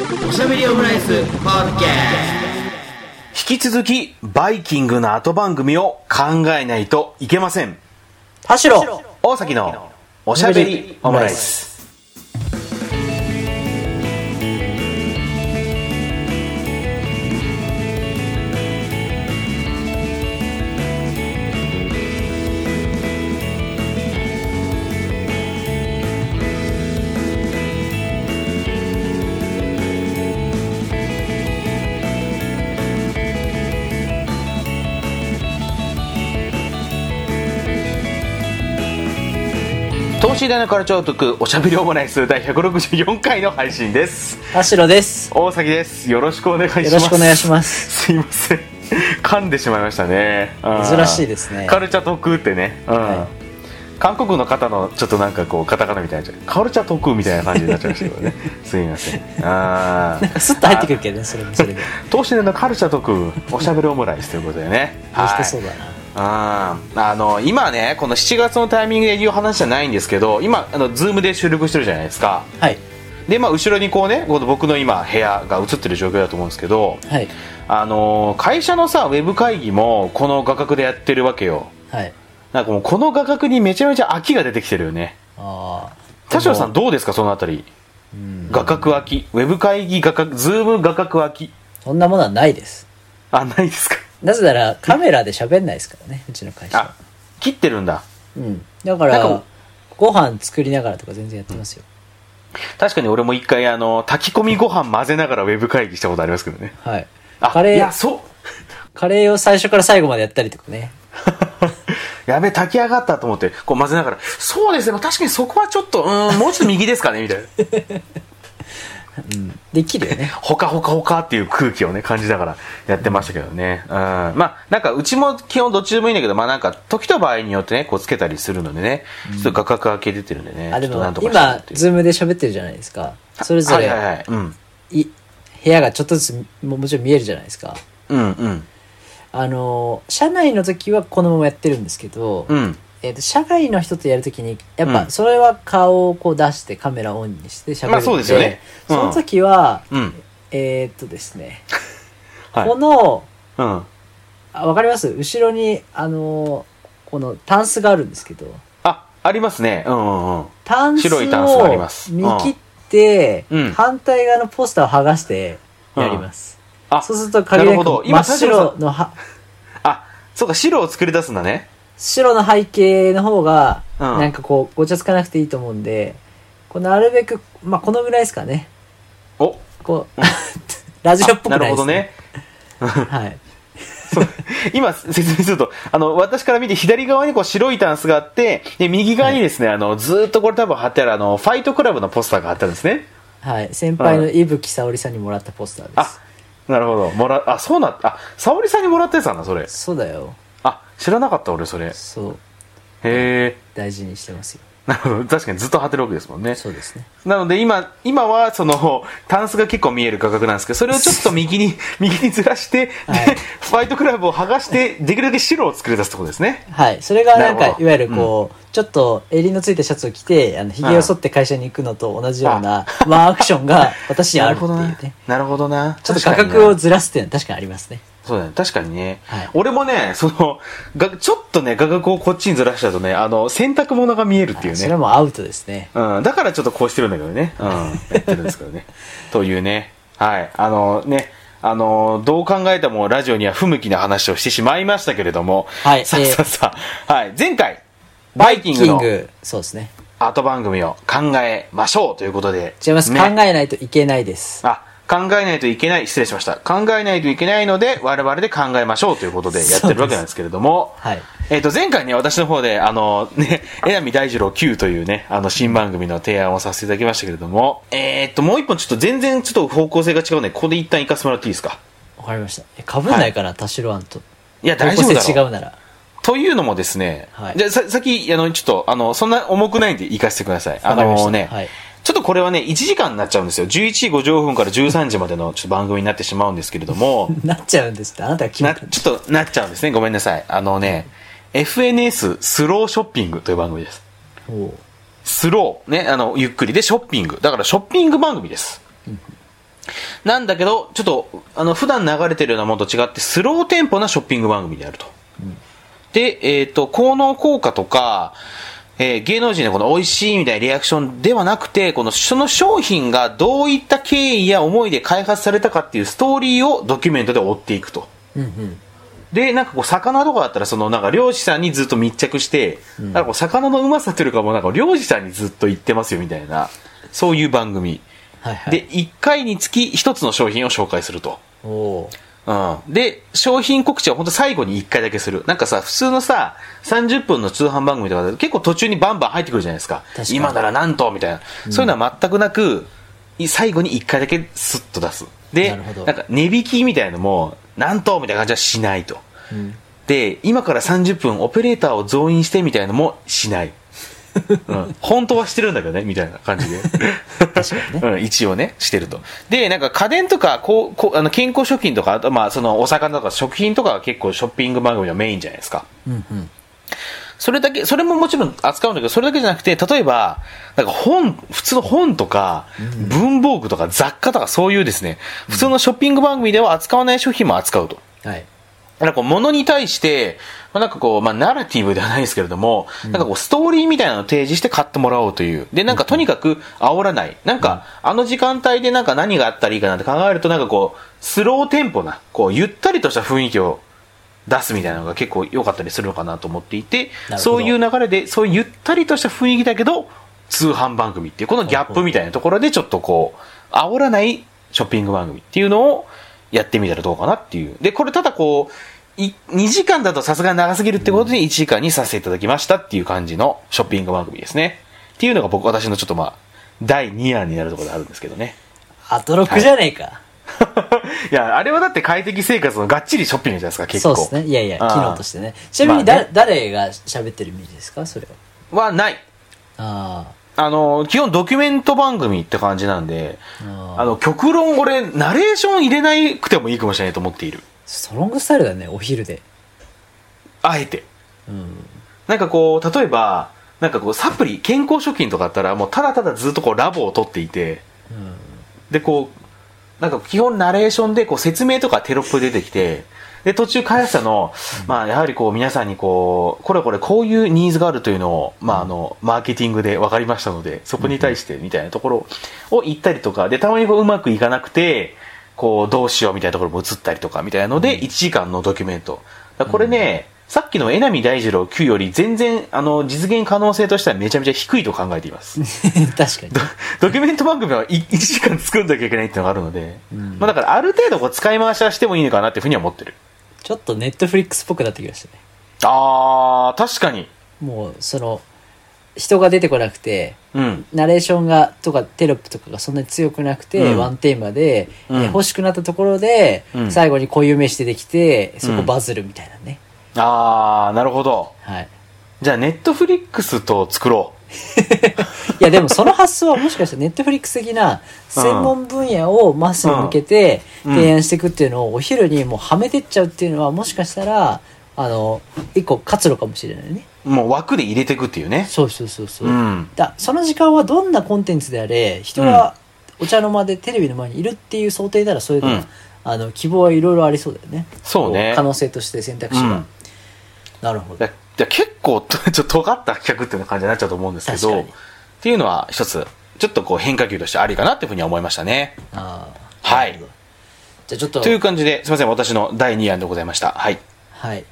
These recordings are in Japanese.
おしゃべりオムライスポッドキャ引き続き、バイキングの後番組を考えないといけません。田代大崎のおしゃべりオムライス。等身大のカルチャーを解くおしゃべりオムライス第164回の配信です。田代です。大崎です。よろしくお願いします。よろしくお願いします。すいません。噛んでしまいましたね。うん。珍しいですね。カルチャー特ってね。うん。は韓国の方のちょっとなんかこうカタカナみたいになカルチャー特みたいな感じになっちゃいましたけどね。すいません。あー。なんかスッと入ってくるけどねそれもそれで。等身大のカルチャー特おしゃべりオムライスということでね。どうしてそうだな、あーあの今ねこの7月のタイミングで言う話じゃないんですけど今あのズームで収録してるじゃないですか。はい。で、まあ、後ろにこうねこの僕の今部屋が映ってる状況だと思うんですけどはい。あの会社のさウェブ会議もこの画角でやってるわけよ。はい。なんかもうこの画角にめちゃめちゃ飽きが出てきてるよね。ああ田代さんどうですかそのあたり？画角飽きウェブ会議画角ズーム画角飽きそんなものはないです。あないですかなぜならカメラで喋んないですからねうちの会社あ切ってるんだ。うん。だからかご飯作りながらとか全然やってますよ、確かに俺も一回あの炊き込みご飯混ぜながらウェブ会議したことありますけどね。はい。あカレーいやそう。カレーを最初から最後までやったりとかね。やべ炊き上がったと思ってこう混ぜながらそうですねまあ確かにそこはちょっとうんもうちょっと右ですかねみたいな できるよね。ほかほかほかっていう空気をね感じながらやってましたけどね。うん。まあなんかうちも基本どっちでもいいんだけどまあなんか時と場合によってねこうつけたりするのでね。ちょっと画角開け出てるんでね。あでも今ズームで喋ってるじゃないですか。それぞれ、はいはいはい。うん。い部屋がちょっとずつももちろん見えるじゃないですか。うんうん。あの社内の時はこのままやってるんですけど、うんえー、と社外の人とやるときにやっうん。ぱそれは顔をこう出してカメラオンにして喋るんで、まあそうですよね。うん。その時は、うん。えーっとですね、はい。このうん。あわかります？後ろにあのこのタンスがあるんですけど。あありますね。うんうんうん。タンス白いタンスがありをます。見切って、うん。反対側のポスターを剥がしてやります、あそうするとなるほど。今真っ白のはあそうか白を作り出すんだね白の背景の方が、うんなんかこう、ごちゃつかなくていいと思うんで、こうなるべく、まあ、このぐらいですかね。おこう、ラジオっぽくなないです、るほどね。はい。そう今説明すると、あの、私から見て左側にこう白いタンスがあって、で、右側にですね、あの、ずーっとこれ多分貼ってあるあの、ファイトクラブのポスターが貼ってあるんですね。はい。先輩の伊吹沙織さんにもらったポスターであす。、なるほど。もら、あ、そうな、あ、沙織さんにもらったやつなんだ、それ。そうだよ。あ、知らなかった、俺、それ。へそう。え。大事にしてますよ。なるほど。確かにずっと貼ってるわけですもんね。そうですね。なので今、今はその、タンスが結構見える画角なんですけど、それをちょっと 右に、右にずらして、はいで、ファイトクラブを剥がして、できるだけ白を作り出すってことですね。はい。それがなんか、いわゆるこう、ちょっと襟のついたシャツを着て、あの、髭を剃って会社に行くのと同じような、ワンアクションが私にあるっていうなね。なるほどな。ちょっと画確かにな角をずらすっていうのは確かにありますね。そうだね。確かにね。はい俺もね、その、が、ちょっとね、画角をこっちにずらしちゃうとね、あの、洗濯物が見えるっていうそれ。もうアウトですね。うん。だからちょっとこうしてるんだけどね。うん。やってるんですけどね。というね。はい。あのね、あの、どう考えてもラジオには不向きな話をしてしまいましたけれども。さあはいえーさあさあ。はい。前回、バイキングのそうですね。後番組を考えましょうということで。違います、ね考えないといけないです。あ、考えないといけない、失礼しました。考えないといけないので、我々で考えましょうということでやってるわけなんですけれども、はい。えっ、と、前回ね、私の方で、あの、ね、江波大二郎 Q というね、あの、新番組の提案をさせていただきましたけれども、えっ、と、もう一本ちょっと全然ちょっと方向性が違うので、ここで一旦行かせてもらっていいですか？わかりました。え、かぶんないかな、田代案と。いや、大丈夫だろ違うなら。というのもですね、はいじゃあさ、さっき、あの、ちょっと、あの、そんな重くないんで行かせてください。あのね、はいちょっとこれはね、1時間になっちゃうんですよ。11時55分から13時までのちょっと番組になってしまうんですけれども、なっちゃうんですって、あなたが決めな、たんちょっとなっちゃうんですね。ごめんなさい。あのね、FNS スローショッピングという番組です。スロー、ね、あの、ゆっくりでショッピング。だからショッピング番組です。なんだけど、ちょっと、あの、普段流れてるようなものと違って、スローテンポなショッピング番組であると。で、えっ、と、効能効果とか、えー芸能人のこの美味しいみたいなリアクションではなくて、この、その商品がどういった経緯や思いで開発されたかっていうストーリーをドキュメントで追っていくと。うんうん。で、なんかこう、魚とかだったら、その、なんか漁師さんにずっと密着して、なんかこう、魚のうまさというかもう、なんか漁師さんにずっと言ってますよみたいな、そういう番組。はいはい。で、1回につき1つの商品を紹介すると。うん。で、商品告知は本当最後に1回だけする。なんかさ、普通のさ、30分の通販番組とかだと結構途中にバンバン入ってくるじゃないですか。確かに今ならなんとみたいな。そういうのは全くなく、い最後に1回だけスッと出す。で、ななんか値引きみたいなのも、なんとみたいな感じはしないと。うん。で、今から30分オペレーターを増員してみたいなのもしない。うん、本当はしてるんだけどね、みたいな感じで。確かにね。うん、一応ね、してると。で、なんか家電とか、こう、こうあの健康食品とか、あとまあそのお魚とか食品とかは結構ショッピング番組のメインじゃないですか。うんうん。それだけ、それももちろん扱うんだけど、それだけじゃなくて、例えば、なんか本、普通の本とか、文房具とか雑貨とかそういうですね、普通のショッピング番組では扱わない商品も扱うと。はい。なんかこう、物に対して、まあ、なんかこう、まあ、ナラティブではないですけれども、なんかこう、ストーリーみたいなのを提示して買ってもらおうという。で、なんかとにかく煽らない。なんか、あの時間帯でなんか何があったらいいかなって考えると、なんかこう、スローテンポな、こう、ゆったりとした雰囲気を出すみたいなのが結構良かったりするのかなと思っていてそういう流れで、そういうゆったりとした雰囲気だけど、通販番組っていう、このギャップみたいなところでちょっとこう、煽らないショッピング番組っていうのをやってみたらどうかなっていう。で、これただこう、い2時間だとさすがに長すぎるってことで1時間にさせていただきましたっていう感じのショッピング番組ですね。っていうのが僕、私のちょっとまあ、第2案になるところであるんですけどね。アトロックじゃねえか。いや、あれはだって快適生活のがっちりショッピングじゃないですか、結構。そうですね。いやいや、機能としてね。ちなみにだ、まあね誰が喋ってるイメージですか？それは。はない。ああの、基本ドキュメント番組って感じなんで。あの、極論俺、ナレーション入れなくてもいいかもしれないと思っている。ストロングスタイルだね、お昼で。あえて。うん。なんかこう、例えば、なんかこう、サプリ、健康食品とかあったら、もうただただずっとこう、ラボを取っていて、うん。で、こう、なんか基本ナレーションでこう説明とかテロップ出てきて、で、途中、開発者の、まあ、やはりこう、皆さんにこう、これこれこういうニーズがあるというのを、まあ、あの、マーケティングで分かりましたので、そこに対して、みたいなところを言ったりとか、で、たまにこう、うまくいかなくて、こう、どうしようみたいなところも映ったりとか、みたいなので、1時間のドキュメント。これね、さっきの榎並大二郎9より全然、あの、実現可能性としてはめちゃめちゃ低いと考えています。確かに。ドドキュメント番組は1時間作んなきゃいけないっていうのがあるので、んまあだからある程度こう使い回しはしてもいいのかなっていうふうには思ってる。ちょっとネットフリックスっぽくなってきましたね。あー、確かに。もう、その、人が出てこなくて、うん。ナレーションが、とかテロップとかがそんなに強くなくて、うんワンテーマで、うんえー欲しくなったところで、うん最後にこういう名詞出てきて、そこうんバズるみたいなね。あー、なるほど。はい。じゃあネットフリックスと作ろ いやでもその発想はもしかしたらネットフリックス的な専門分野をマスに向けてうん提案していくっていうのをお昼にもうはめてっちゃうっていうのはもしかしたら、あの、一個活路かもしれないね。う。もう枠で入れていくっていうね。そうそうそうそう。うん。だその時間はどんなコンテンツであれ人がお茶の間でテレビの前にいるっていう想定ならそれでも、うんあの希望はいろいろありそうだよねそうねこ可能性として選択肢が、うんなるほどだじゃあ結構、ちょっと尖った企画っていう感じになっちゃうと思うんですけど、っていうのは一つ、ちょっとこう変化球としてありかなっていうふうには思いましたね。あーはいじゃあちょっとという感じで、すみません、私の第2案でございました。はい。はい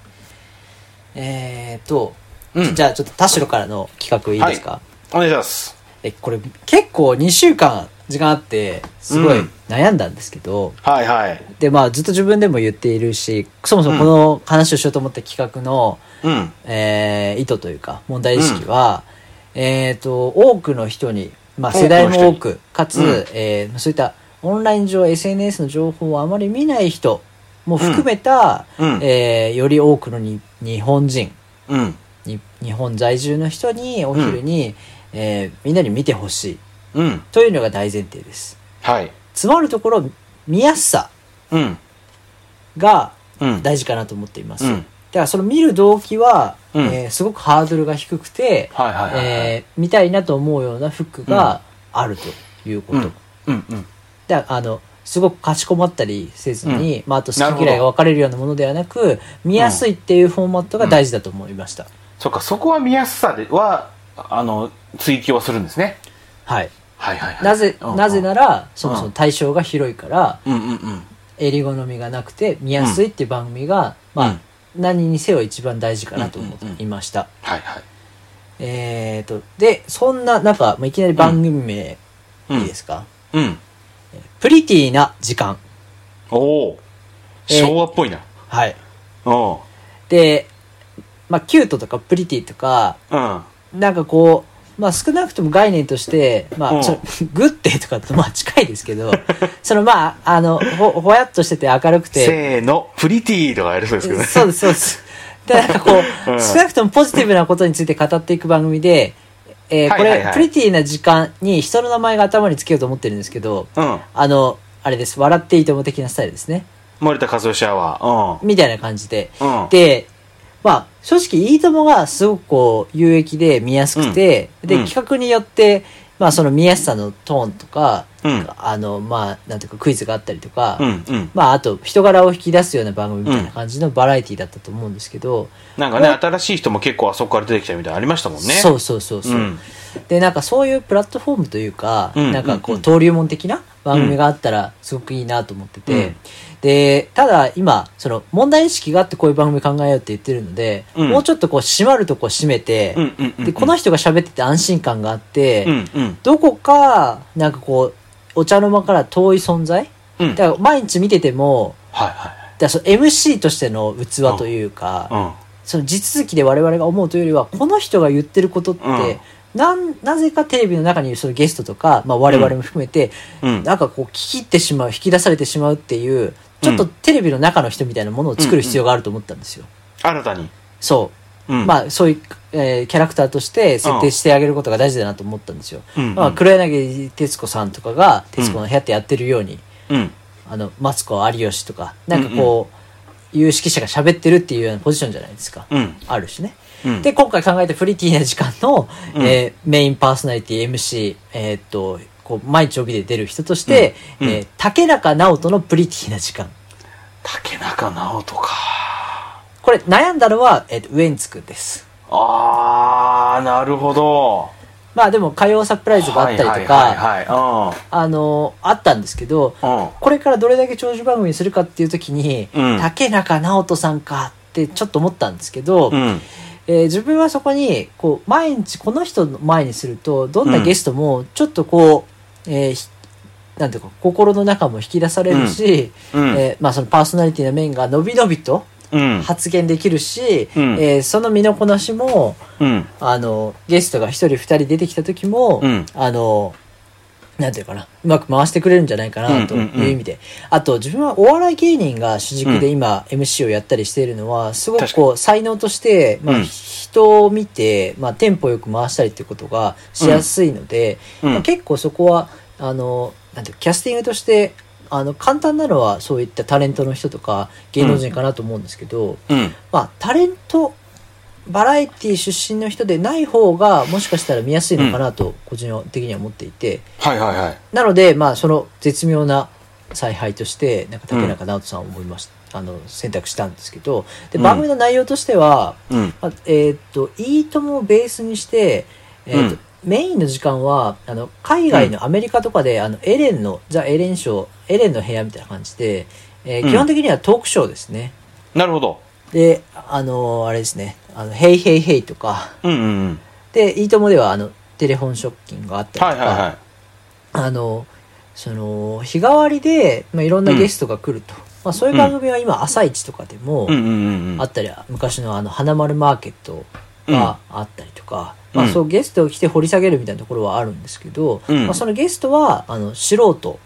えーと、うん。じゃあちょっと田代からの企画いいですか、お願いします。えこれ結構2週間時間あってすごいうん。悩んだんですけど、はいはい。でまあずっと自分でも言っているしそもそもこの話をしようと思った企画の、うん。えー意図というか問題意識は、えっ、と多くの人に、まあ、世代も多くかつ、うん。えーそういったオンライン上 SNS の情報をあまり見ない人も含めた、うんうんえーより多くのに日本人うん。に日本在住の人にお昼に、えーみんなに見てほしいうん。というのが大前提ですはい。つまるところ見やすさうん。がうん。大事かなと思っています、うんだからその見る動機は、うんえーすごくハードルが低くて、はいはいはいはいえー見たいなと思うような服があるということ、うん。うん。うん。であのすごくかしこまったりせずに、まあ、あと好き嫌いが分かれるようなものではなく見やすいっていうフォーマットが大事だと思いました、そっかそこは見やすさではあの追求はするんですね。はい。はいはいはい。なぜうんなぜならそもそも対象が広いからうんうんうん。襟好みがなくて見やすいっていう番組が、まあ、うん何にせよ一番大事かなと思いました、はいはい。えーとでそんな中、まあ、いきなり番組名うん。いいですか、うんプリティな時間。おおえー。昭和っぽいな。はい。うんで、まあ、キュートとかプリティとかうん。なんかこう、まあ、少なくとも概念として、まうん。あ、そのグッディとかとまあ近いですけど そのまああのほほやっとしてて明るくて。せーのプリティとかやるそうですけどね。そうですそうです。でなんかこう、うん。少なくともポジティブなことについて語っていく番組で、えーこれ、プリティな時間に人の名前が頭につけようと思ってるんですけどうん。あのあれです。笑っていいとも的なスタイルですね。森田和義アワーみたいな感じで、うん。うんで、まあ、正直、いいともがすごくこう、有益で見やすくて、で、うん。うん。企画によって、まあ、その見やすさのトーンとか、うん。あの、まあ、なんていうか、クイズがあったりとか、うんうん。まあ、あと、人柄を引き出すような番組みたいな感じのバラエティだったと思うんですけど、なんかね新しい人も結構あそこから出てきたみたいなのありましたもんね。そうそうそうそう、うん。で、なんかそういうプラットフォームというか、うんなんかこう、うん。登竜門的な番組があったら、すごくいいなと思ってて、うん。で、ただ今、その問題意識があってこういう番組考えようって言ってるので、うん。もうちょっとこう、締まるとこ締めて、うんうんうんうん。で、この人が喋ってて安心感があって、うんうん。どこか、なんかこう、お茶の間から遠い存在？うん。だから毎日見てても、はいだからその MC としての器というか、はいうん。その地続きで我々が思うというよりは、この人が言ってることって、うん。なんなぜかテレビの中にいるそのゲストとか、まあ、我々も含めて、うん。なんかこう聞き入ってしまう引き出されてしまうっていうちょっとテレビの中の人みたいなものを作る必要があると思ったんですよ。新たに。そう、うん。まあそういう、えーキャラクターとして設定してあげることが大事だなと思ったんですよ。うん。まあ、黒柳徹子さんとかが『徹子の部屋』ってやってるように、うん。あのマツコ有吉とかなんかこう、有識者が喋ってるっていうようなポジションじゃないですか。うん。あるしね。うん。で、今回考えたプリティな時間の、うん。えーメインパーソナリティ MC、えーっと、こう、毎日帯で出る人として、うん。うん。えー竹中直人のプリティな時間。竹中直人かこれ、悩んだのは、えーウエンツくんです。ああなるほど。まあでも、火曜サプライズがあったりとか、あのーあったんですけど、これからどれだけ長寿番組にするかっていう時に、うん。竹中直人さんかってちょっと思ったんですけど、うん。えー自分はそこに、こう、毎日この人の前にすると、どんなゲストも、ちょっとこう、えーひなんていうか、心の中も引き出されるし、うん。えーまあそのパーソナリティの面が伸び伸びとうん発言できるし、うん。えーその身のこなしも、うん。あの、ゲストが一人二人出てきた時も、うん。あの、なんていうかな、うまく回してくれるんじゃないかなという意味で。あと、自分はお笑い芸人が主軸で今 MC をやったりしているのは、すごくこう、才能として、まあ、うん。人を見て、まあ、テンポよく回したりっていうことがしやすいので、うん。まあ結構そこは、あの、なんていうかキャスティングとして、あの、簡単なのはそういったタレントの人とか芸能人かなと思うんですけど、うん。まあ、タレント、バラエティ出身の人でない方が、もしかしたら見やすいのかなと、個人的には思っていて、はいはいはい。なので、まあ、その絶妙な采配として、なんか竹中直人さんを思いました、あの、選択したんですけど、で、うん。番組の内容としては、うん。まあ、えーっと、いいともをベースにして、えーっとうんメインの時間は、あの、海外のアメリカとかで、あの、エレンの、ザ・エレンショー、エレンの部屋みたいな感じで、えーうん。基本的にはトークショーですね。なるほど。で、あのあれですね、あの、ヘイヘイヘイとか、うんうんうん。で、いいともでは、あの、テレフォンショッキングがあったりとか、はいはいはい。あの、その、日替わりで、まあ、いろんなゲストが来ると。まあ、そういう番組は今、朝一とかでもうんうんうんうん。あったり、昔のあの、花丸マーケットがあったりとか、まあ、うん。そうゲストを来て掘り下げるみたいなところはあるんですけど、うん。まあ、そのゲストは、あの、素人、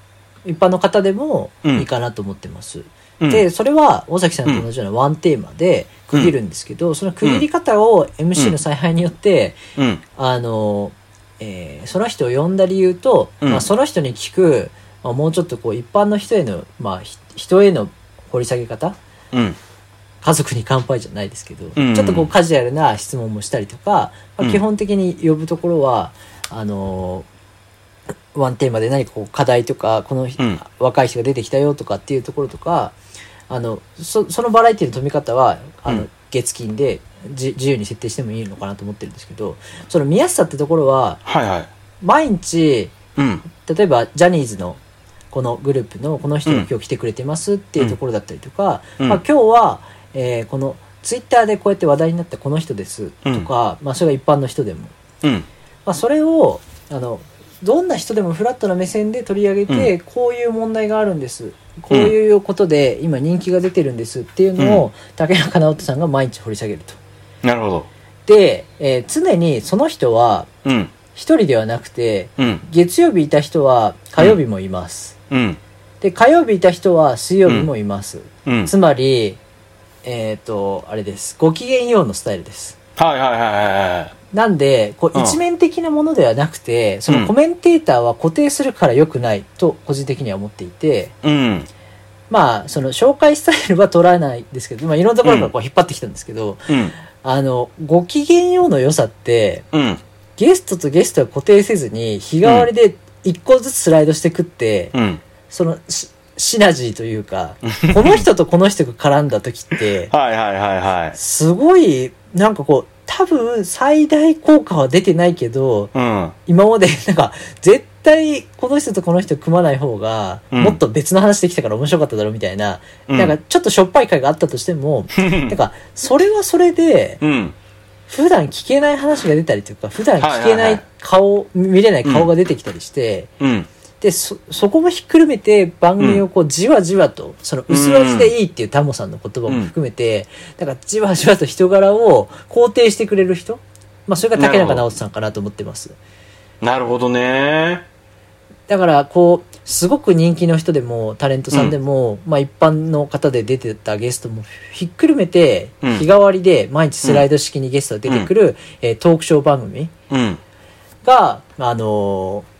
一般の方でもいいかなと思ってます。うん。で、それは、尾崎さんと同じようなワンテーマで区切るんですけど、その区切り方を MC の采配によって、うん。あの、えーその人を呼んだ理由と、うん。まあ、その人に聞く、まあ、もうちょっとこう一般の人への、まあ、ひ人への掘り下げ方うん家族に乾杯じゃないですけど、うん。ちょっとこうカジュアルな質問もしたりとか、まあ、うん。基本的に呼ぶところは、あのワンテーマで何かこう課題とか、この、うん。若い人が出てきたよとかっていうところとか、あの、そそのバラエティの飛び方は、あの、うん。月金でじ自由に設定してもいいのかなと思ってるんですけど、その見やすさってところは、はいはい。毎日、うん。例えばジャニーズのこのグループのこの人が今日来てくれてますっていうところだったりとか、うん。まあ、今日は、えーこのツイッターでこうやって話題になったこの人ですとか、まあ、それが一般の人でも、うん。まあ、それをあのどんな人でもフラットな目線で取り上げて、こういう問題があるんですこういうことで今人気が出てるんですっていうのを、竹中直人さんが毎日掘り下げると。なるほど。で、えー常にその人はうん。一人ではなくてうん。月曜日いた人は火曜日もいます、うん。で火曜日いた人は水曜日もいます、うん。つまりえっ、とあれですご機嫌ようのスタイルですはいはいはいはいはい。なんでこううん一面的なものではなくて、そうんのコメンテーターは固定するから良くないと個人的には思っていてうん。まあその紹介スタイルは取らないですけど、まあ、いろんなところからこう引っ張ってきたんですけど、うん。あのご機嫌ようの良さってうん。ゲストとゲストは固定せずに日替わりで一個ずつスライドしてくって、うん。そのシシナジーというかこの人とこの人が絡んだ時って はいはいはいはい。すごいなんかこう多分最大効果は出てないけどうん。今まで なんか絶対この人とこの人組まない方がうんもっと別の話できたから面白かっただろうみたいな、うんなんかちょっとしょっぱい回があったとしても、なんかそれはそれでうん。普段聞けない話が出たりとか普段聞けはいはいはないい顔、見れない顔が出てきたりして、うん。でそそこもひっくるめて番組をこうじわじわと、その薄味でいいっていうタモさんの言葉も含めて、だからじわじわと人柄を肯定してくれる人、まあ、それが竹中直人さんかなと思ってます。なるほどね。だからこうすごく人気の人でもタレントさんでも、まあ、一般の方で出てたゲストもひっくるめてうん。日替わりで毎日スライド式にゲストが出てくる、えートークショー番組うん。が、あのー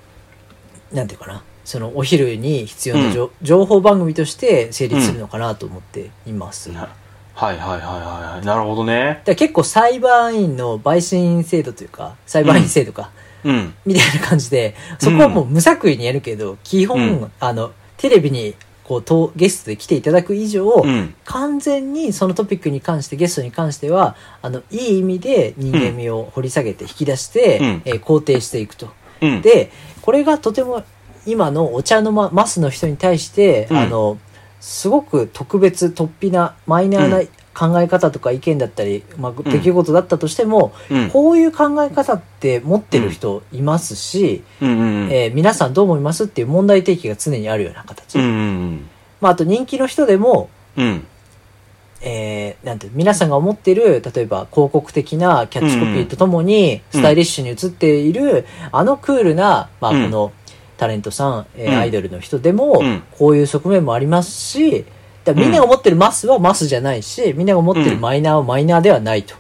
なんていうかな、そのお昼に必要なじょ、情報番組として成立するのかなと思っています。だかはいはいはいはいはい。なるほどね。ら結構裁判員の陪審員制度というか、裁判員制度か、うん。みたいな感じで、そこはもう無作為にやるけど、基本、うんあの、テレビにこうとゲストで来ていただく以上、うん。完全にそのトピックに関してゲストに関してはあのいい意味で人間味を掘り下げて引き出して、うんえー肯定していくと。うん。でこれがとても今のお茶の間マスの人に対して、うんあのすごく特別突飛なマイナーな考え方とか意見だったり、まあ、出来事だったとしても、うん。こういう考え方って持ってる人いますし。えー皆さんどう思いますっていう問題提起が常にあるような形、まあ、あと人気の人でもうん。うん。えーなんて皆さんが思ってる例えば広告的なキャッチコピーとともにうんスタイリッシュに映っている、あのクールな、まあ、こうんのタレントさん、えーうんアイドルの人でも、うんこういう側面もありますしだみんなが思ってるマスはマスじゃないしみんなが思ってるマイナーはマイナーではないと。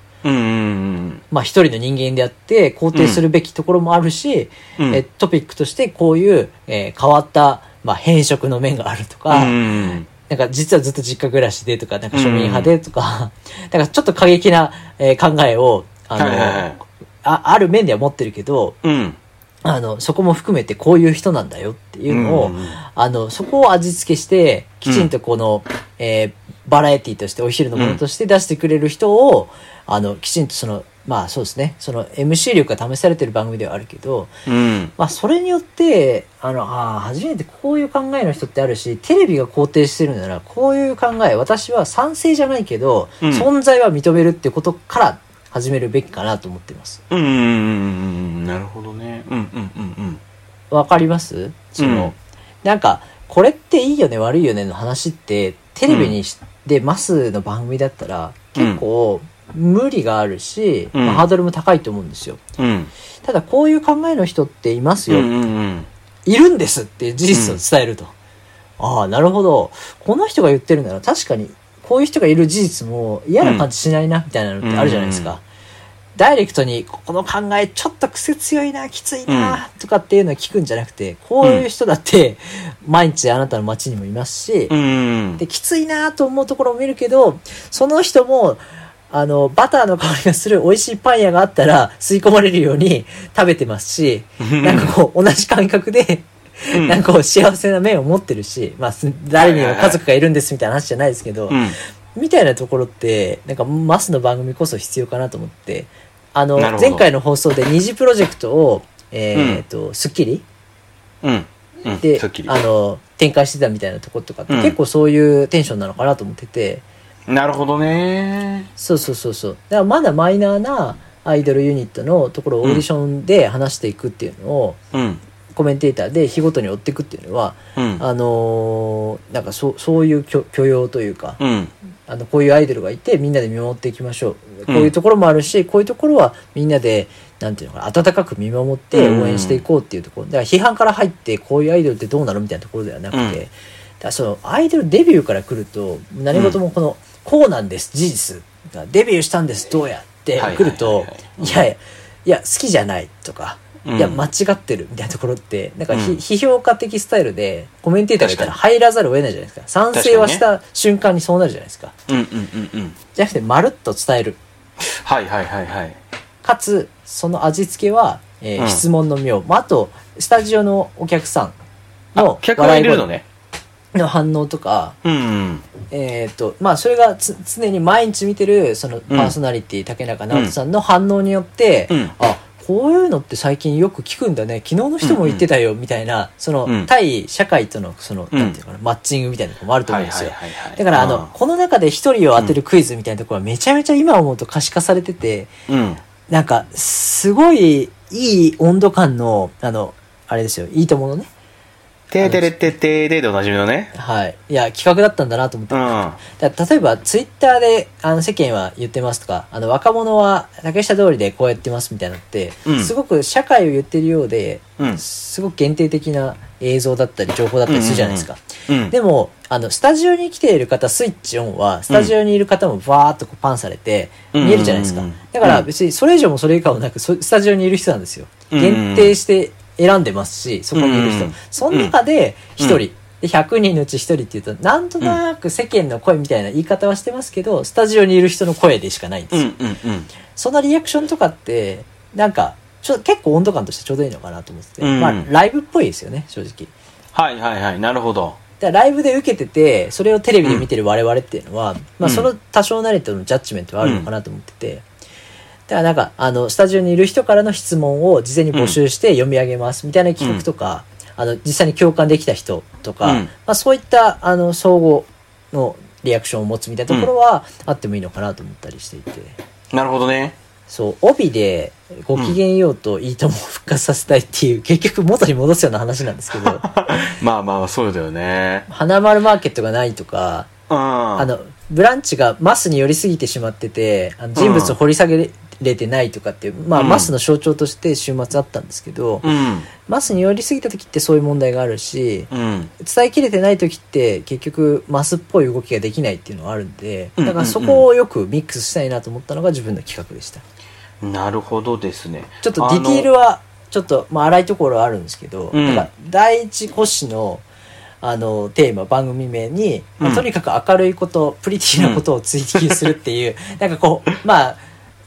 まあ一人の人間であって肯定するべきところもあるし、うん。えートピックとしてこういう、えー変わった、まあ、変色の面があるとか、うん。なんか実はずっと実家暮らしでとか、なんか庶民派でとか、だからちょっと過激な、えー考えを、あの、はいはいはい。あ、ある面では持ってるけど、うん。あの、そこも含めてこういう人なんだよっていうのを、うんあの、そこを味付けして、きちんとこの、えーバラエティとして、お昼のものとして出してくれる人を、あの、きちんとその、まあそうですね、その MC 力が試されてる番組ではあるけど、うん。まあ、それによって、あの、ああ、初めてこういう考えの人ってあるし、テレビが肯定してるなら、こういう考え、私は賛成じゃないけど、うん存在は認めるってことから始めるべきかなと思ってます。うんうんうんうん。なるほどね。うんうんうんわかります？その、うんなんか、これっていいよね、悪いよねの話って、テレビにし、で、マスの番組だったら、結構、無理があるし、うんまあハードルも高いと思うんですよ。うん。うん。ただ、こういう考えの人っていますよ。うんうんうん。いるんですっていう事実を伝えると。ああ、なるほど。この人が言ってるなら確かに、こういう人がいる事実も嫌な感じしないな、みたいなのってあるじゃないですうんうんか。ダイレクトに、この考えちょっと癖強いな、きついな、とかっていうのを聞くんじゃなくて、こういう人だって、毎日あなたの街にもいますしう、ん。で、きついなと思うところを見るけど、その人も、あの、バターの香りがする美味しいパン屋があったら吸い込まれるように食べてますし、なんかこう、同じ感覚で、うん。なんかこう幸せな面を持ってるし、まあ、す誰にも家族がいるんですみたいな話じゃないですけど、うん。みたいなところって、なんかマスの番組こそ必要かなと思って、あの、前回の放送で二次プロジェクトを、えっ、と、スッキリ？うん。うん。で、あの、展開してたみたいなところとかって、うん。結構そういうテンションなのかなと思ってて、なるほどね。そうそうそうそう。だからまだマイナーなアイドルユニットのところをオーディションで話していくっていうのを、うん。コメンテーターで日ごとに追っていくっていうのは、うん。あのーなんかそそういう許許容というか、うん。あのこういうアイドルがいてみんなで見守っていきましょう、こういうところもあるしこういうところはみんなでなんていうのかな温かく見守って応援していこうっていうところ、だから批判から入ってこういうアイドルってどうなのみたいなところではなくて、うんだそのアイドルデビューから来ると何事もこの、こうなんです事実デビューしたんですどうやって。来ると、はいやいや好きじゃないとか、うん。いや間違ってるみたいなところってなんかひ、うん。批評家的スタイルでコメンテーターがいたら入らざるを得ないじゃないですか。賛成はした瞬間にそうなるじゃないですか。うんうんうんうん。じゃなくてまるっと伝える。はいはいはいはい。かつその味付けは、えーうん。質問の妙、まあ、あとスタジオのお客さんあの、客がいるのね。の反応とかうんうん。えっ、とまあそれがつ常に毎日見てるそのパーソナリティ、竹中直人さんの反応によって、うん。あこういうのって最近よく聞くんだね。昨日の人も言ってたよみたいな、その、うん。対社会とのその、うん。なんていうかなマッチングみたいなのもあると思うんですよ、はいはいはいはい。だからあの、うん。この中で一人を当てるクイズみたいなところはめちゃめちゃ今思うと可視化されてて、うん。なんか、すごいいい温度感の、あの、あれですよ、いいとものね。てーてれってってーででおなじみのね。はい。いや、企画だったんだなと思って。うん。だ例えば、ツイッターで、あの、世間は言ってますとか、あの、若者は竹下通りでこうやってますみたいなのって、うんすごく社会を言ってるようで、うんすごく限定的な映像だったり、情報だったりするじゃないですか。うん。でも、あの、スタジオに来ている方、スイッチオンは、スタジオにいる方もバーっとこうパンされて、うん見えるじゃないですか。だから別にそれ以上もそれ以下もなく、そスタジオにいる人なんですよ。限定して選んでますし、そこにいる人うん。その中で一人、うんで100人のうち一人っていうと、なんとなく世間の声みたいな言い方はしてますけど、スタジオにいる人の声でしかないんですよ。うんうんうん。そのリアクションとかって、なんか、ちょ結構温度感としてちょうどいいのかなと思ってて、うんまあ、ライブっぽいですよね、正直。はいはいはい。なるほど。ライブで受けてて、それをテレビで見てる我々っていうのは、まあその多少なりとのジャッジメントはあるのかなと思ってて、だからなんか、あの、スタジオにいる人からの質問を事前に募集して読み上げますみたいな企画とか、あの、実際に共感できた人とか、うんまあそういった、あの、相互のリアクションを持つみたいなところはあってもいいのかなと思ったりしていて、なるほどね。そう、帯でご機嫌ようといいとも復活させたいっていう、結局元に戻すような話なんですけど、まあまあ、そうだよね。花丸マーケットがないとか、うん。あの、ブランチがマスに寄りすぎてしまってて、あの人物を掘り下げれてないとかっていう、まあ、うんマスの象徴として週末あったんですけど、うん。マスに寄りすぎた時ってそういう問題があるし、うん。伝えきれてない時って結局マスっぽい動きができないっていうのがあるんで、うんだからそこをよくミックスしたいなと思ったのが自分の企画でした。なるほどですね。ちょっとディティールは、ちょっと、まあ、荒いところはあるんですけど、うんなんか、第一星の、あの、テーマ、番組名に、まあうんとにかく明るいこと、プリティなことを追求するっていう、なんかこう、まあ、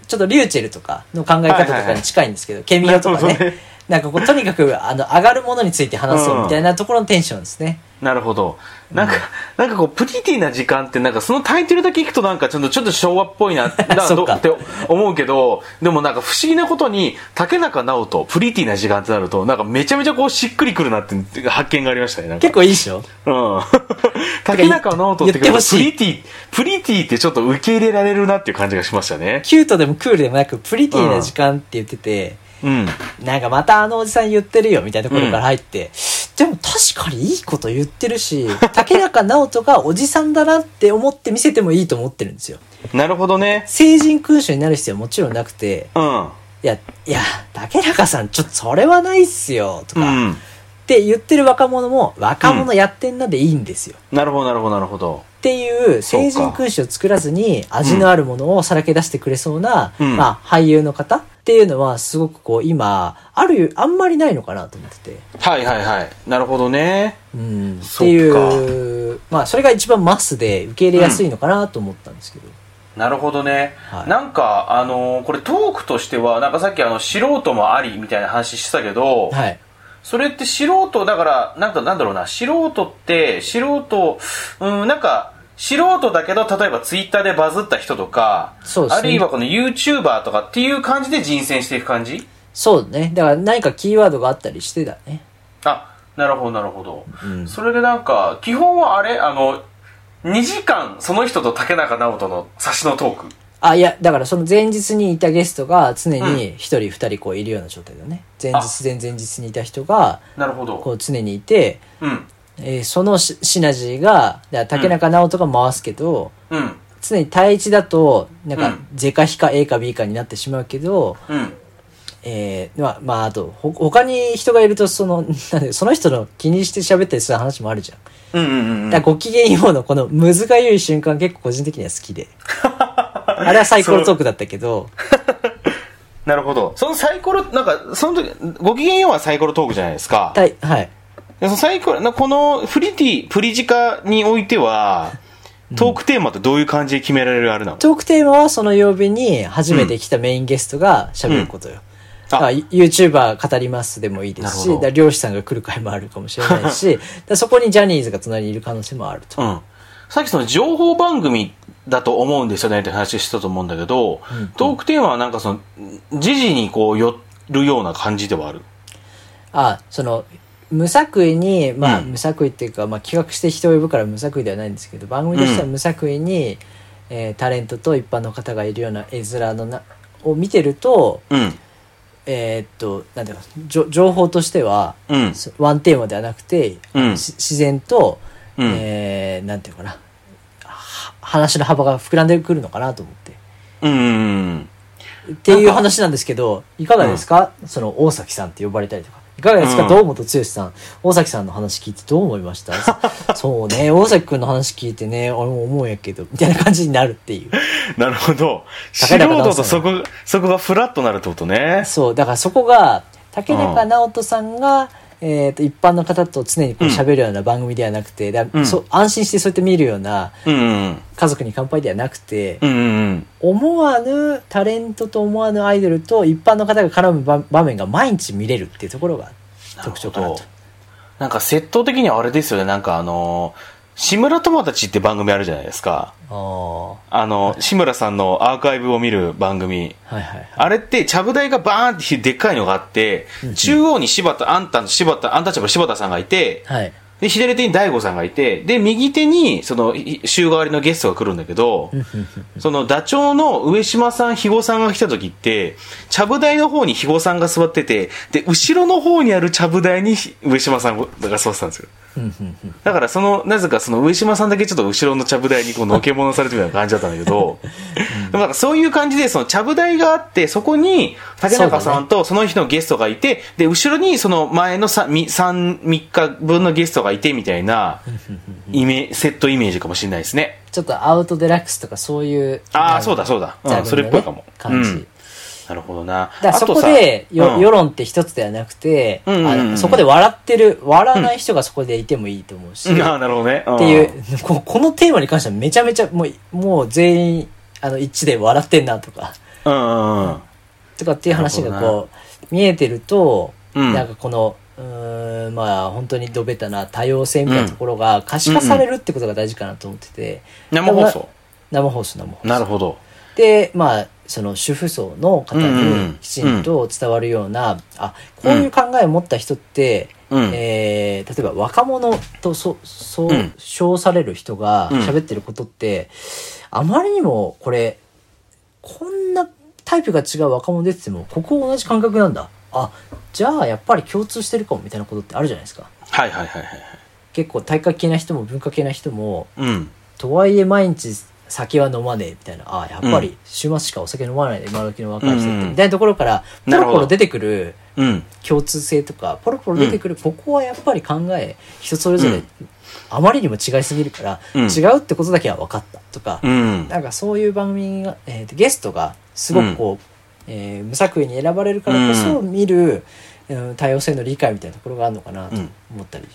ちょっとリューチェルとかの考え方とかに近いんですけど、ケミオとかねね。なんかこう、とにかく、あの、上がるものについて話そうみたいなところのテンションですね。なるほど。なんか、なんかこう、プリティな時間って、なんかそのタイトルだけ聞くとなんかちょっと、ちょっと昭和っぽいな、なそっかどって思うけど、でもなんか不思議なことに、竹中直人、プリティな時間ってなると、なんかめちゃめちゃこう、しっくりくるなって発見がありましたね。結構いいでしょ？うん。竹中直人ってプリティ、プリティってちょっと受け入れられるなっていう感じがしましたね。キュートでもクールでもなく、プリティな時間って言ってて、うん。なんかまたあのおじさん言ってるよみたいなところから入って、でも確かにいいこと言ってるし、竹中直人がおじさんだなって思って見せてもいいと思ってるんですよ。なるほどね。聖人君子になる必要はもちろんなくて、うん。いや、いや、竹中さんちょっとそれはないっすよ、とか、うん。って言ってる若者も、若者やってんなでいいんですよ。なるほど、なるほど、なるほど。っていう成人君主を作らずに味のあるものをさらけ出してくれそうな、うんまあ俳優の方っていうのはすごくこう今、ある、あんまりないのかなと思ってて。はいはいはい。なるほどね。うん。っていう、まあそれが一番マスで受け入れやすいのかなと思ったんですけど。なるほどね、はいなんかあのーこれトークとしてはなんかさっきあの素人もありみたいな話してたけど、はい。それって素人だからなんかなんだろうな素人って素人うんなんか素人だけど例えばツイッターでバズった人とかね。あるいはこの YouTuber とかっていう感じで人選していく感じ？そうね。だから何かキーワードがあったりしてだね。あなるほどなるほど、うん。それでなんか基本はあれ？あの2時間その人と竹中直人の差しのトーク？あ、いや、だからその前日にいたゲストが常に一人二人こういるような状態だね。前あ。日、前々日にいた人が、なるほど。こう常にいて、うんえーそのシシナジーが、だから竹中直人が回すけど、うん。常に対一だと、なんかうん、是か非か A か B かになってしまうけど、うん。えー、まあ、まあ、あと、ほ、他に人がいると、その、なんで、その人の気にして喋ったりする話もあるじゃん。うんうんうんだからご機嫌ようのこのむずがゆい瞬間結構個人的には好きで。あれはサイコロトークだったけど、なるほど。そのサイコロなんかその時ご機嫌ようはサイコロトークじゃないですか。たいはい。でそイコロなこのフリティプリジカにおいてはトークテーマってどういう感じで決められるあれなの、トークテーマはその曜日に初めて来たメインゲストが喋ることよ。だからあ YouTuber 語りますでもいいですし、だ漁師さんが来る回もあるかもしれないし、そこにジャニーズが隣にいる可能性もあると。うん。さっきその情報番組だと思うんですよねって話してたと思うんだけど、トークテーマはなんかその、時事にこう寄るような感じではある？あ、その、無作為に、まあ、うん無作為っていうか、まあ、企画して人を呼ぶから無作為ではないんですけど、番組としては無作為に、えータレントと一般の方がいるような絵面のな、を見てると、うん。えーっと、なんていうか、じょ情報としては、うん。そワンテーマではなくて、うんし自然と、うんえーなんていうかな、は話の幅が膨らんでくるのかなと思って。うんうんうん。っていう話なんですけど、いかがですか、その大崎さんって呼ばれたりとか。いかがですか、うん堂本剛さん。大崎さんの話聞いてどう思いました？そうね、大崎くんの話聞いてね、俺も思うんやけど、みたいな感じになるっていう。なるほど。素人人とそこ、そこがフラッとなるってことね。そう、だからそこが、竹中直人さんが、えっ、と、一般の方と常にこう喋るような番組ではなくて、だうんそう安心してそうやって見るような家族に乾杯ではなくて、うん。うん。思わぬタレントと思わぬアイドルと一般の方が絡む場場面が毎日見れるっていうところが特徴かなと。なんか、窃盗的にはあれですよね。なんかあのー志村友達って番組あるじゃないですか。ああ、はあの、志村さんのアーカイブを見る番組。いはいはい。あれって、ちゃぶ台がバーンってでっかいのがあって、中央に柴田、あんたの柴田、アンタッチャブル柴田さんがいて、はい。で、左手に大悟さんがいて、で、右手に、その、い週替わりのゲストが来るんだけど、その、ダチョウの上島さん、肥後さんが来た時って、ちゃぶ台の方に肥後さんが座ってて、で、後ろの方にあるちゃぶ台に上島さんが座ってたんですよ。だからその、なぜかその上島さんだけちょっと後ろのちゃぶ台にこうのけものされてるような感じだったんだけど、でもなんかそういう感じでそのちゃぶ台があって、そこに竹中さんとその日のゲストがいて、で、後ろにその前の 3, 3, 3日分のゲストがいてみたいなイメセットイメージかもしれないですね。ちょっとアウトデラックスとかそういう。ああ、そうだそうだ。うん、それっぽいかも。感じ。うんなるほどな。だそこで、ようん世論って一つではなくて、そこで笑ってる、笑わない人がそこでいてもいいと思うし、うんああ、なるほどね。っっていう、ここのテーマに関してはめちゃめちゃ、もう、もう全員、あの、一致で笑ってんなとか、うんうんうん。とかっていう話がこう、見えてると、うんなんかこの、うーん、まあ、本当にどべたな多様性みたいなところが可視化されるってことが大事かなと思ってて、生放送。生放送、生放送。なるほど。で、まあ、その主婦層の方うんうんにきちんと伝わるような、あ、こういう考えを持った人って、うんえー例えば若者とそ、そううん称される人がうん喋ってることって、あまりにもこれ、こんなタイプが違う若者出てても、ここ同じ感覚なんだ。あ、じゃあやっぱり共通してるかもみたいなことってあるじゃないですか。はいはいはいはい。結構体育系な人も文化系な人も、うん。とはいえ毎日酒は飲まねえみたいな、ああ、やっぱり週末しかお酒飲まないで今時の若い人って、みたいなところから、ポロポロ出てくるうん。共通性とか、ポロポロ出てくる、ここはやっぱり考え、人それぞれ、あまりにも違いすぎるから、うん。違うってことだけは分かったとか、うん。なんかそういう番組が、えーとゲストがすごくこう、えー無作為に選ばれるからこそ見る、うん多様性の理解みたいなところがあるのかなと思ったり。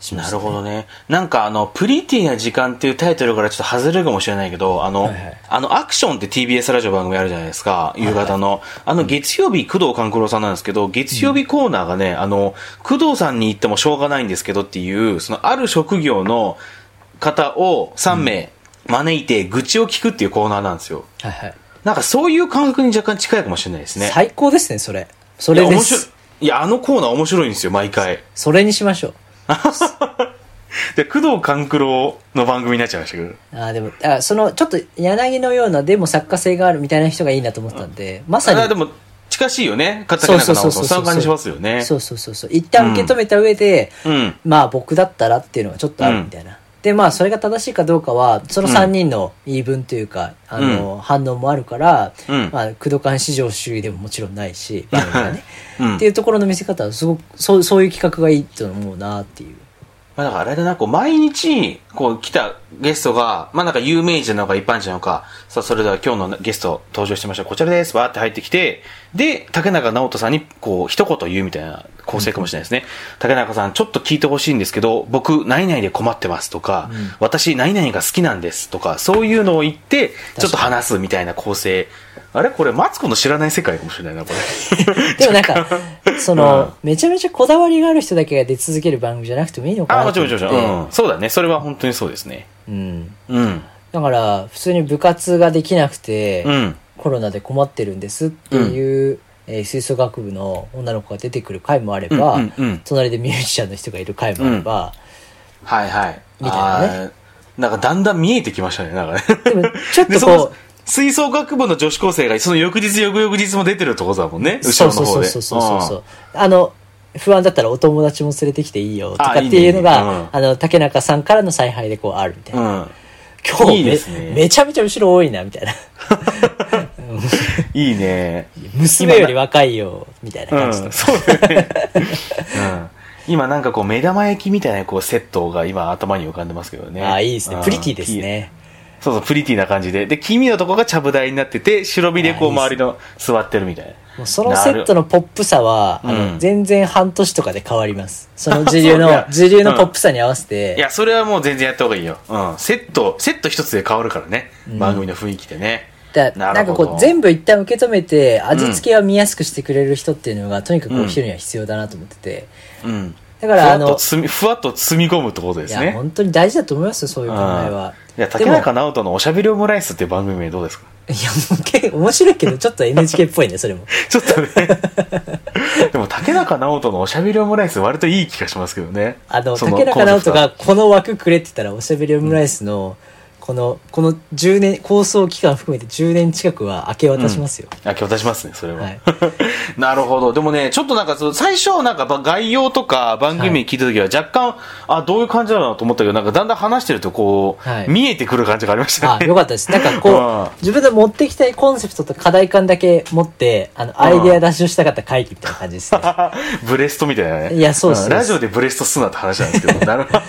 しました、なるほどね。なんかあの、プリティな時間っていうタイトルからちょっと外れるかもしれないけど、あの、はいはいあの、アクションって TBS ラジオ番組あるじゃないですか、夕方の。あの、月曜日、工藤官九郎さんなんですけど、月曜日コーナーがね、あの、工藤さんに言ってもしょうがないんですけどっていう、その、ある職業の方を3名招いて愚痴を聞くっていうコーナーなんですよ。はいはい。なんかそういう感覚に若干近いかもしれないですね。最高ですね、それ。それで面白いす。。いや、あのコーナー面白いんですよ、毎回。それにしましょう。で、工藤官九郎の番組になっちゃいましたけど。あーでも、あその、ちょっと柳のような、でも作家性があるみたいな人がいいなと思ったんで、まさに。あでも、近しいよね。竹そう中直人。そうそうそうそんな感じしますよね。そうそうそうそう。一旦受け止めた上で、うん。まあ僕だったらっていうのがちょっとあるみたいな。で、まあそれが正しいかどうかは、その3人の言い分というか、あの、反応もあるから、うん。まあ、駆動感市場主義でももちろんないし、ね。うん。っていうところの見せ方はすごく、そう、そういう企画がいいと思うなっていう。まあだからあれだな、こう、毎日、こう、来たゲストが、まあなんか有名人なのか一般人なのか、さあ、それでは今日のゲスト登場してました。こちらです。わーって入ってきて、で、竹中直人さんに、こう、一言言うみたいな構成かもしれないですね。竹中さん、ちょっと聞いてほしいんですけど、僕、何々で困ってますとか、私、何々が好きなんですとか、そういうのを言って、ちょっと話すみたいな構成。あれ？これ、マツコの知らない世界かもしれないな、これ。でもなんか、その、めちゃめちゃこだわりがある人だけが出続ける番組じゃなくてもいいのかあ、なもちろん、もちろん。うん。そうだね。それは本当にそうですね。うん。うん。だから、普通に部活ができなくて、うん。コロナで困ってるんですっていう、えー吹奏楽部の女の子が出てくる回もあれば、うんうんうん隣でミュージシャンの人がいる回もあれば、はいはい。みたいなねなんかだんだん見えてきましたね、なんかね。でもちょっとこ吹奏楽部の女子高生がその翌日、翌々日も出てるってことだもんね、う、後ろの方で。そうそうそうそうそうそう。あの、不安だったらお友達も連れてきていいよとかっていうのが、あの、竹中さんからの采配でこうあるみたいな。うん。うん。今日めいいですねめちゃめちゃ後ろ多いな、みたいな。いいね。娘より若いよ、みたいなう感じの。ん、そうね。うん。今なんかこう目玉焼きみたいなこうセットが今頭に浮かんでますけどね。ああ、いいですねう。んプリティです。ね。そうそう、プリティな感じで。で、黄身のとこがちゃぶ台になってて、白身でこう周りの座ってるみたいな。もうそのセットのポップさは、あうの、ん全然半年とかで変わります。その 時流の、時流のポップさに合わせて、いや、それはもう全然やった方がいいよ。うん。セット、セット一つで変わるからね。番組の雰囲気でね。だなんかこう、全部一旦受け止めて、味付けは見やすくしてくれる人っていうのが、とにかくお昼には必要だなと思ってて。うん。だから、あのふわっと、包み、込むってことでいや、すね。本当に大事だと思いますよ、そういう考えは。いや、竹中直人のおしゃべりオムライスっていう番組名どうですか？いや、もう結構面白いけど、ちょっと NHK っぽいね、それも。ちょっとね。でも、竹中直人のおしゃべりオムライス割といい気がしますけどね。あの、その竹中直人がこの枠くれって言ったら、おしゃべりオムライスの、この、この10年、構想期間含めて10年近くは明け渡しますよ。あ、今日出しますね、それは。はい なるほど。でもね、ちょっとなんか最初なんかば概要とか番組名聞いた時は若干、あ、どういう感じなと思ったけど、なんかだんだん話してるとこう、はい見えてくる感じがありましたあ、ね。よかったです。なんかこう んう、自分で持ってきたいコンセプトと課題感だけ持って、あの、アイデア出しをしたかった会議みたいな感じですね。ブレストみたいなね。いやそうそうんラジオでブレストすなって話なんですけど。なるほど。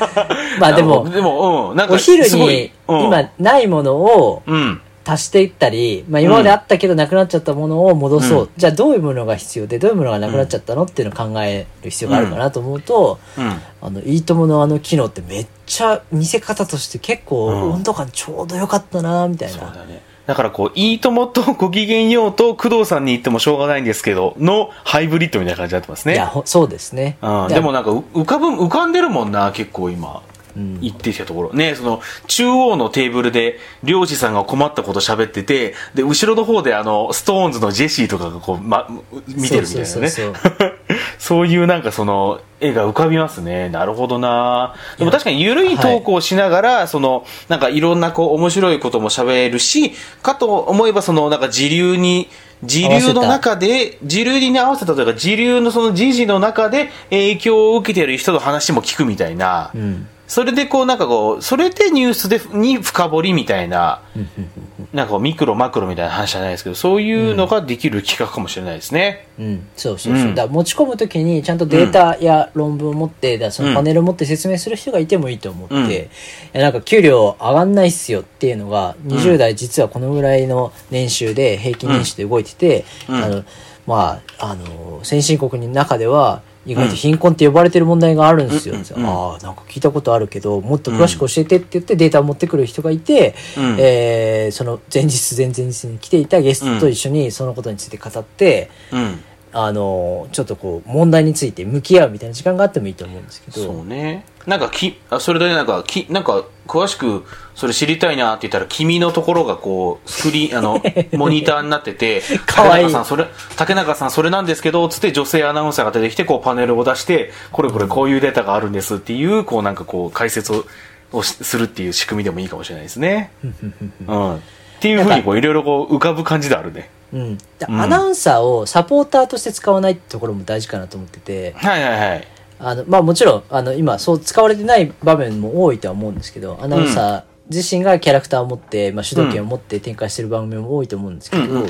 まあでもでも、うん、なんかお昼すごいに、うん今、ないものをうん。足していったり、まあ今まであったけどなくなっちゃったものを戻そう。うんじゃあどういうものが必要で、どういうものがなくなっちゃったのっていうのを考える必要があるかなと思うと、うん。あの、いいとものあの機能ってめっちゃ見せ方として結構うん温度感ちょうどよかったなみたいな。だね。だからこう、いいともとご機嫌ようと工藤さんに言ってもしょうがないんですけど、のハイブリッドみたいな感じになってますね。いや、ほそうですね。うん、ででもなんかう浮かぶ、浮かんでるもんな、結構今。うん行ってきたところ。ね、その、中央のテーブルで、漁師さんが困ったこと喋ってて、で、後ろの方であの、ストーンズのジェシーとかがこう、ま、見てるみたいなね。そういうなんかその、絵が浮かびますね。なるほどなでも確かに緩いトークをしながら、その、なんかいろんなこう、面白いことも喋るし、かと思えばその、なんか時流に、時流の中で、時流に合わせたというか、時流のその時事の中で影響を受けている人の話も聞くみたいな、うん。それでこうなんかこう、それでニュースで、に深掘りみたいな、なんかミクロマクロみたいな話じゃないですけど、そういうのができる企画かもしれないですね。うん、そうそうそう。うん。だ持ち込むときにちゃんとデータや論文を持って、だからそのパネルを持って説明する人がいてもいいと思って、うん。いやなんか給料上がんないっすよっていうのが、20代実はこのぐらいの年収で、平均年収で動いてて、うん。あの、まあ、あの、先進国の中では、意外と貧困って呼ばれてる問題があるんですよ。うんうんうんああ、なんか聞いたことあるけど、もっと詳しく教えてって言ってデータを持ってくる人がいて、うんえーその前日前々日に来ていたゲストと一緒にそのことについて語って、うん。あの、ちょっとこう、問題について向き合うみたいな時間があってもいいと思うんですけど。そうね。なんかき、あそれでなんか、き、なんか、詳しく、それ知りたいなって言ったら、君のところがこう、スクリーン、あの、モニターになってて、かわいい竹中さん、それ、竹中さん、それなんですけど、つって女性アナウンサーが出てきて、こう、パネルを出して、これこれこういうデータがあるんですっていう、こう、なんかこう、解説を、するっていう仕組みでもいいかもしれないですね。うん。っていうふうに、こう、いろいろこう、浮かぶ感じであるね。うん、アナウンサーをサポーターとして使わないってところも大事かなと思ってて、はいはいはい。あの、まあもちろん、あの、今そう使われてない場面も多いとは思うんですけど、アナウンサー自身がキャラクターを持って、まあ主導権を持って展開してる番組も多いと思うんですけど。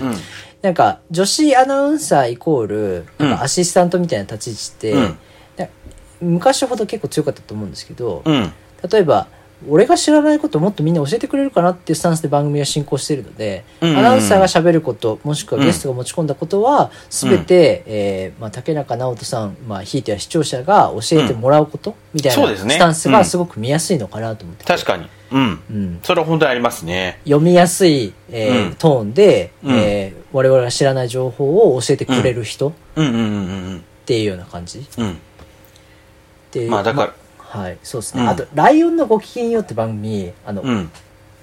なんか、女子アナウンサーイコール、なんうんかアシスタントみたいな立ち位置って、うんな昔ほど結構強かったと思うんですけど、うん。例えば、俺が知らないことをもっとみんな教えてくれるかなっていうスタンスで番組が進行しているので、うんうんうん。アナウンサーが喋ること、もしくはゲストが持ち込んだことは、すべて、えーまあ、竹中直人さん、まあ、ひいては視聴者が教えてもらうこと、みたいなスタンスがすごく見やすいのかなと思って。て、確かに。うん。うん、それは本当にありますね。読みやすい、えーうんトーンで、うん。えー我々が知らない情報を教えてくれる人っうん。うん。うん。うん。ていうような感じうん。まあだからはい、そうですね。うんあと、ライオンのごきげんようって番組、あの、うん。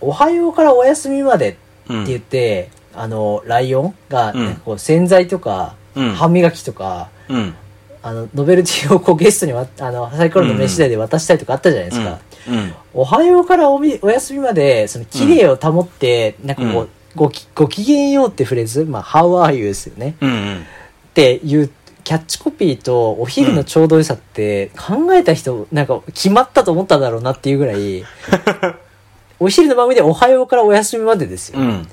おはようからお休みまでってうん。言って、あの、ライオンが、うんなんかこう洗剤とか、うん歯磨きとか、うん。あの、ノベルティをこうゲストにわ、あの、サイコロの飯代で渡したりとかあったじゃないですか。うん。おはようからおみお休みまで、その、綺麗を保って、なんかこう、うんごき、ごんようってフレーズ、まあ、how are you ですよね。うんうん。っていう、キャッチコピーとお昼のちょうど良さって、考えた人、なんか決まったと思ったんだろうなっていうぐらい、お昼の番組でおはようからお休みまでですよ。うん。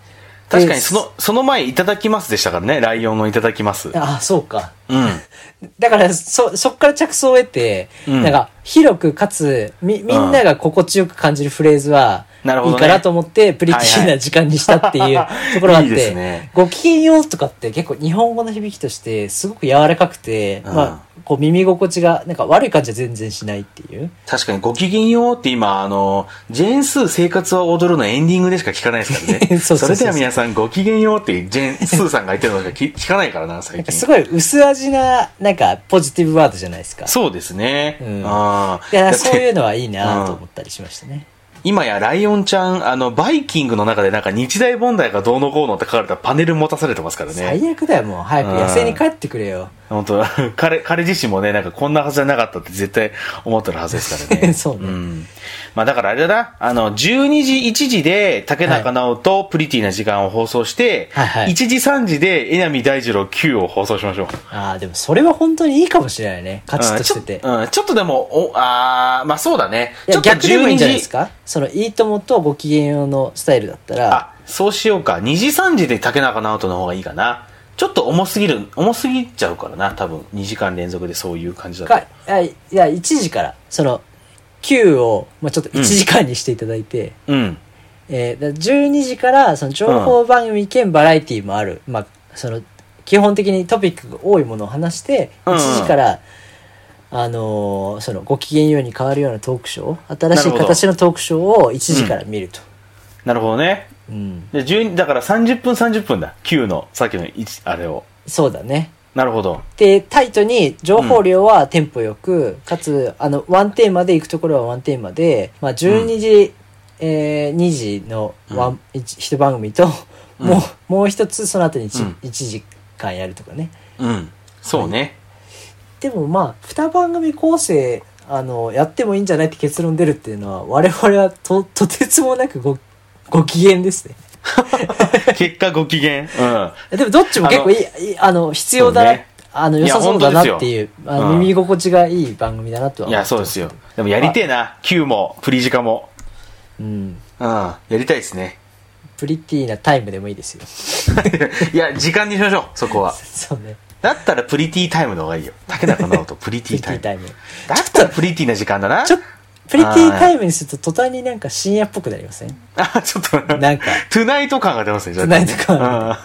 確かにその、その前いただきますでしたからね。ライオンのいただきます。あ、そうか。うん。だから、そ、そっから着想を得て、うんなんか、広くかつ、み、みんなが心地よく感じるフレーズは、なるほどねいいかなと思って、プリティーな時間にしたっていうところがあっいいですてね、ごきげんようとかって結構日本語の響きとして、すごく柔らかくて、うんまあ、こう耳心地が、なんか悪い感じは全然しないっていう。確かにごきげんようって今、あの、ジェーンスー生活は踊るのエンディングでしか聞かないですからね。そうそうそうそうれでは皆さんごきげんようってジェーンスーさんが言ってるのしか聞聞かないからな、最近。なんかすごい薄味な、なんかポジティブワードじゃないですか。そうですね。うんああ。いや、そういうのはいいなと思ったりしましたね。今やライオンちゃん、あの、バイキングの中でなんか日大問題がどうのこうのって書かれたパネル持たされてますからね。最悪だよ、もう。早く野生に帰ってくれよ。本当 彼、彼自身もね、なんかこんなはずじゃなかったって絶対思ってるはずですからね。そうねん。まあだからあれだな、あの、12時1時で竹中直人プリティな時間を放送して、はいはい1時3時で榎並大二郎 Q を放送しましょう。ああ、でもそれは本当にいいかもしれないね。カチッとしてて。うんちょ,、うん、ちょっとでも、お、あーまあそうだね。ちょっと逆でもいいんじゃない12ですか？その、いいともとご機嫌用のスタイルだったら、あ、そうしようか。2時3時で竹中直人の方がいいかな。ちょっと重すぎる、重すぎちゃうからな、多分。2時間連続でそういう感じだと。か、あいや、1時から、その、Q を、まあちょっと1時間にしていただいて、うん。えーだ12時から、その、情報番組兼バラエティもある、まあその、基本的にトピックが多いものを話して、うん1時から、あのーその、ご機嫌ように変わるようなトークショー、新しない形のトークショーを1時から見ると。なるほどね。うん。で、12だから30分30分だ。Q の、さっきの1、あれを。そうだね。なるほど。で、タイトに情報量はテンポよく、かつ、あの、ワンテーマで行くところはワンテーマで、まあ、12時、えー2時のワン、一一番組と、うんもう、もう一つその後に 1,、うん一時間やるとかね。うん。そうね。でもまあ、二番組構成、あの、やってもいいんじゃないって結論出るっていうのは、我々はと、とてつもなくご、ご機嫌ですね。結果ご機嫌？うん。でもどっちも結構いい、あの、必要だな、ねあの、良さそうだなっていう、あのうん耳心地がいい番組だなとは思いや、そうですよ。でもやりてえな。Q も、プリジカも。うん。うん。やりたいですね。プリティなタイムでもいいですよ。いや、時間にしましょう、そこは。そうね。だったらプリティタイムの方がいいよ。竹中直人プリテプリィタイム。ティタイム。だったらプリティな時間だな。ちょ、プリティタイムにすると途端になんか深夜っぽくなりません？あ、ちょっと、なんかトゥナイト感が出ますね、トゥナイト感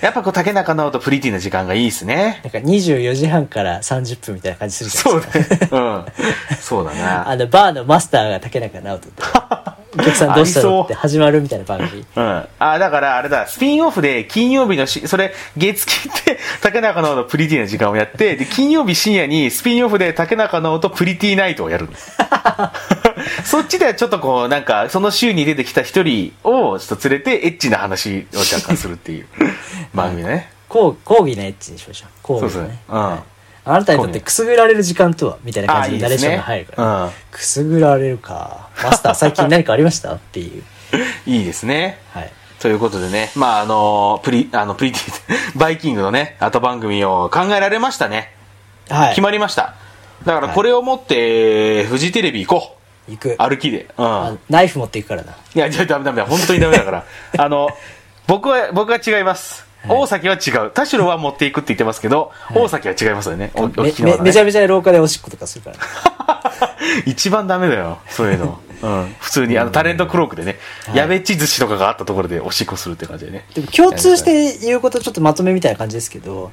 やっぱこう、竹中直人プリティな時間がいいですね。なんか24時半から30分みたいな感じするじゃそないうですか。ね。うん。そうだな。あの、バーのマスターが竹中直人って、お客さんどうしたのって始まるみたいな番組。うん。あ、だからあれだ、スピンオフで金曜日のし、それ、月金って竹中直人プリティな時間をやって、で、金曜日深夜にスピンオフで竹中直人プリティナイトをやる。そっちではちょっとこう、なんか、その週に出てきた一人をちょっと連れて、エッチな話を若干するっていう番組だね。講講義のエッチにしましょう。講義のねそうですね。うんあなたにとってくすぐられる時間とはみたいな感じでナレーションが入るから。うんくすぐられるか。マスター最近何かありました？っていう。いいですね。はい。ということでね、まああの、プリ、あの、プリティ、バイキングのね、後番組を考えられましたね。はい。決まりました。だからこれを持って、フジテレビ行こう。行く。歩きで。うん。あナイフ持っていくからな。いや、じゃダメダメだ。本当にダメだから。あの、僕は、僕は違います。大崎は違う。田代は持っていくって言ってますけど、大崎は違いますよね。めめめちゃめちゃ廊下でおしっことかするからね。一番ダメだよ。そういうの。うん。普通に、あの、タレントクロークでね、やべっち寿司とかがあったところでおしっこするって感じでね。でも共通して言うことちょっとまとめみたいな感じですけど、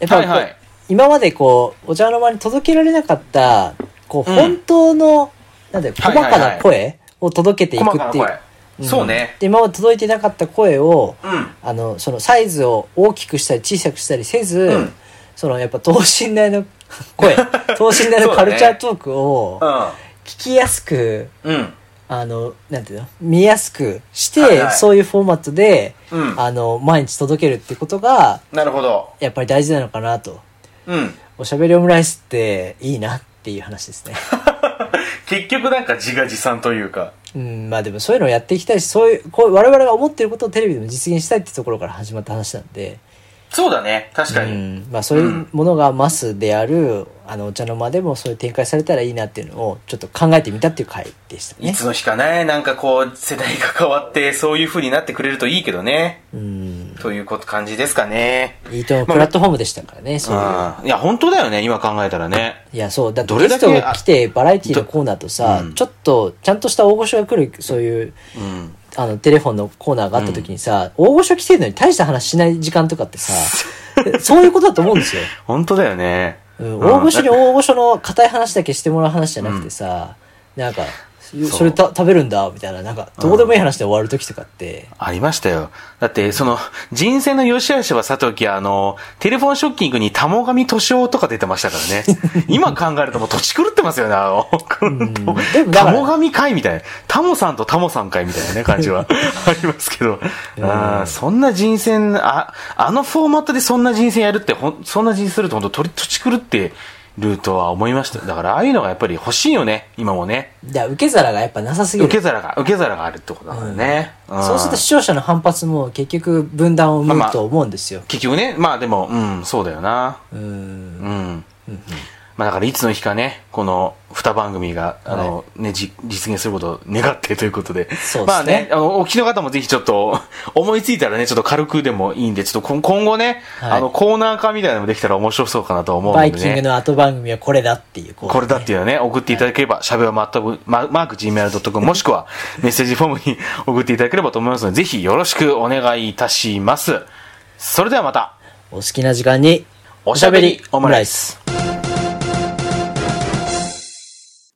やっぱはいはい今までこう、お茶の間に届けられなかった、こう、うん本当の、なんだよ、細かな声を届けていくっていう。声。そうね。で、今まで届いてなかった声を、うん。あの、そのサイズを大きくしたり小さくしたりせず、うんそのやっぱ等身大の声、等身大のカルチャートークを聞きやすく。あの、なんていうの？見やすくして、はいはいそういうフォーマットで、うんあの、毎日届けるってことが、なるほど。やっぱり大事なのかなと。うん。おしゃべりオムライスっていいなっていう話ですね。結局なんか自画自賛というか。うん、まあでもそういうのをやっていきたいし、そういう、こう我々が思ってることをテレビでも実現したいってところから始まった話なんで、そうだね。確かうに。ん、まあそういうものがマスである、あの、お茶の間でもそういう展開されたらいいなっていうのをちょっと考えてみたっていう回でしたね。いつの日かね、なんかこう、世代が変わって、そういう風になってくれるといいけどね。うん。ということ、感じですかね。いいと思うプラットフォームでしたからね、そういう。うん。いや、本当だよね、今考えたらね。いや、そう。だってどれだけゲストが来て、バラエティのコーナーとさ、うんちょっと、ちゃんとした大御所が来る、そういう、うん。あの、テレフォンのコーナーがあった時にさ、大御所来てるのに大した話しない時間とかってさ、そういうことだと思うんですよ。本当だよね。うん、大御所に大御所の硬い話だけしてもらう話じゃなくてさ、なんか、それた食べるんだみたいな、なんか、どうでもいい話で終わる時とかって、ありましたよ。だって、その、人生の良し悪しはさておき、あの、テレフォンショッキングに玉神敏夫とか出てましたからね。今考えるともう土地狂ってますよね、あの、でも会みたいな。タモさんとタモさん会みたいなね、感じは ありますけど。あーそんな人選、あ、あのフォーマットでそんな人選やるって、ほんそんな人選すると本当土地狂ってるとは思いました。だから、ああいうのがやっぱり欲しいよね、今もね。だ受け皿がやっぱなさすぎる。受け皿が、受け皿があるってことだからね。んそうすると視聴者の反発も結局分断を生むと思うんですよ。結局ね、まあでも、うん、そうだよな。うん。うん。まあだからいつの日かね、この二番組が、あの、ね、じ実現することを願ってということで。そうですねまあね、あの、お聞きの方もぜひちょっと、思いついたらね、ちょっと軽くでもいいんで、ちょっと今今後ね、はいあの、コーナー化みたいなのもできたら面白そうかなと思うのでね。バイキングの後番組はこれだっていう。これだっていうのね、送っていただければ、しゃべはまったく、ママーク Gmail.com もしくはメッセージフォームに送っていただければと思いますので、ぜひよろしくお願いいたします。それではまた、お好きな時間に、おしゃべりオムライス。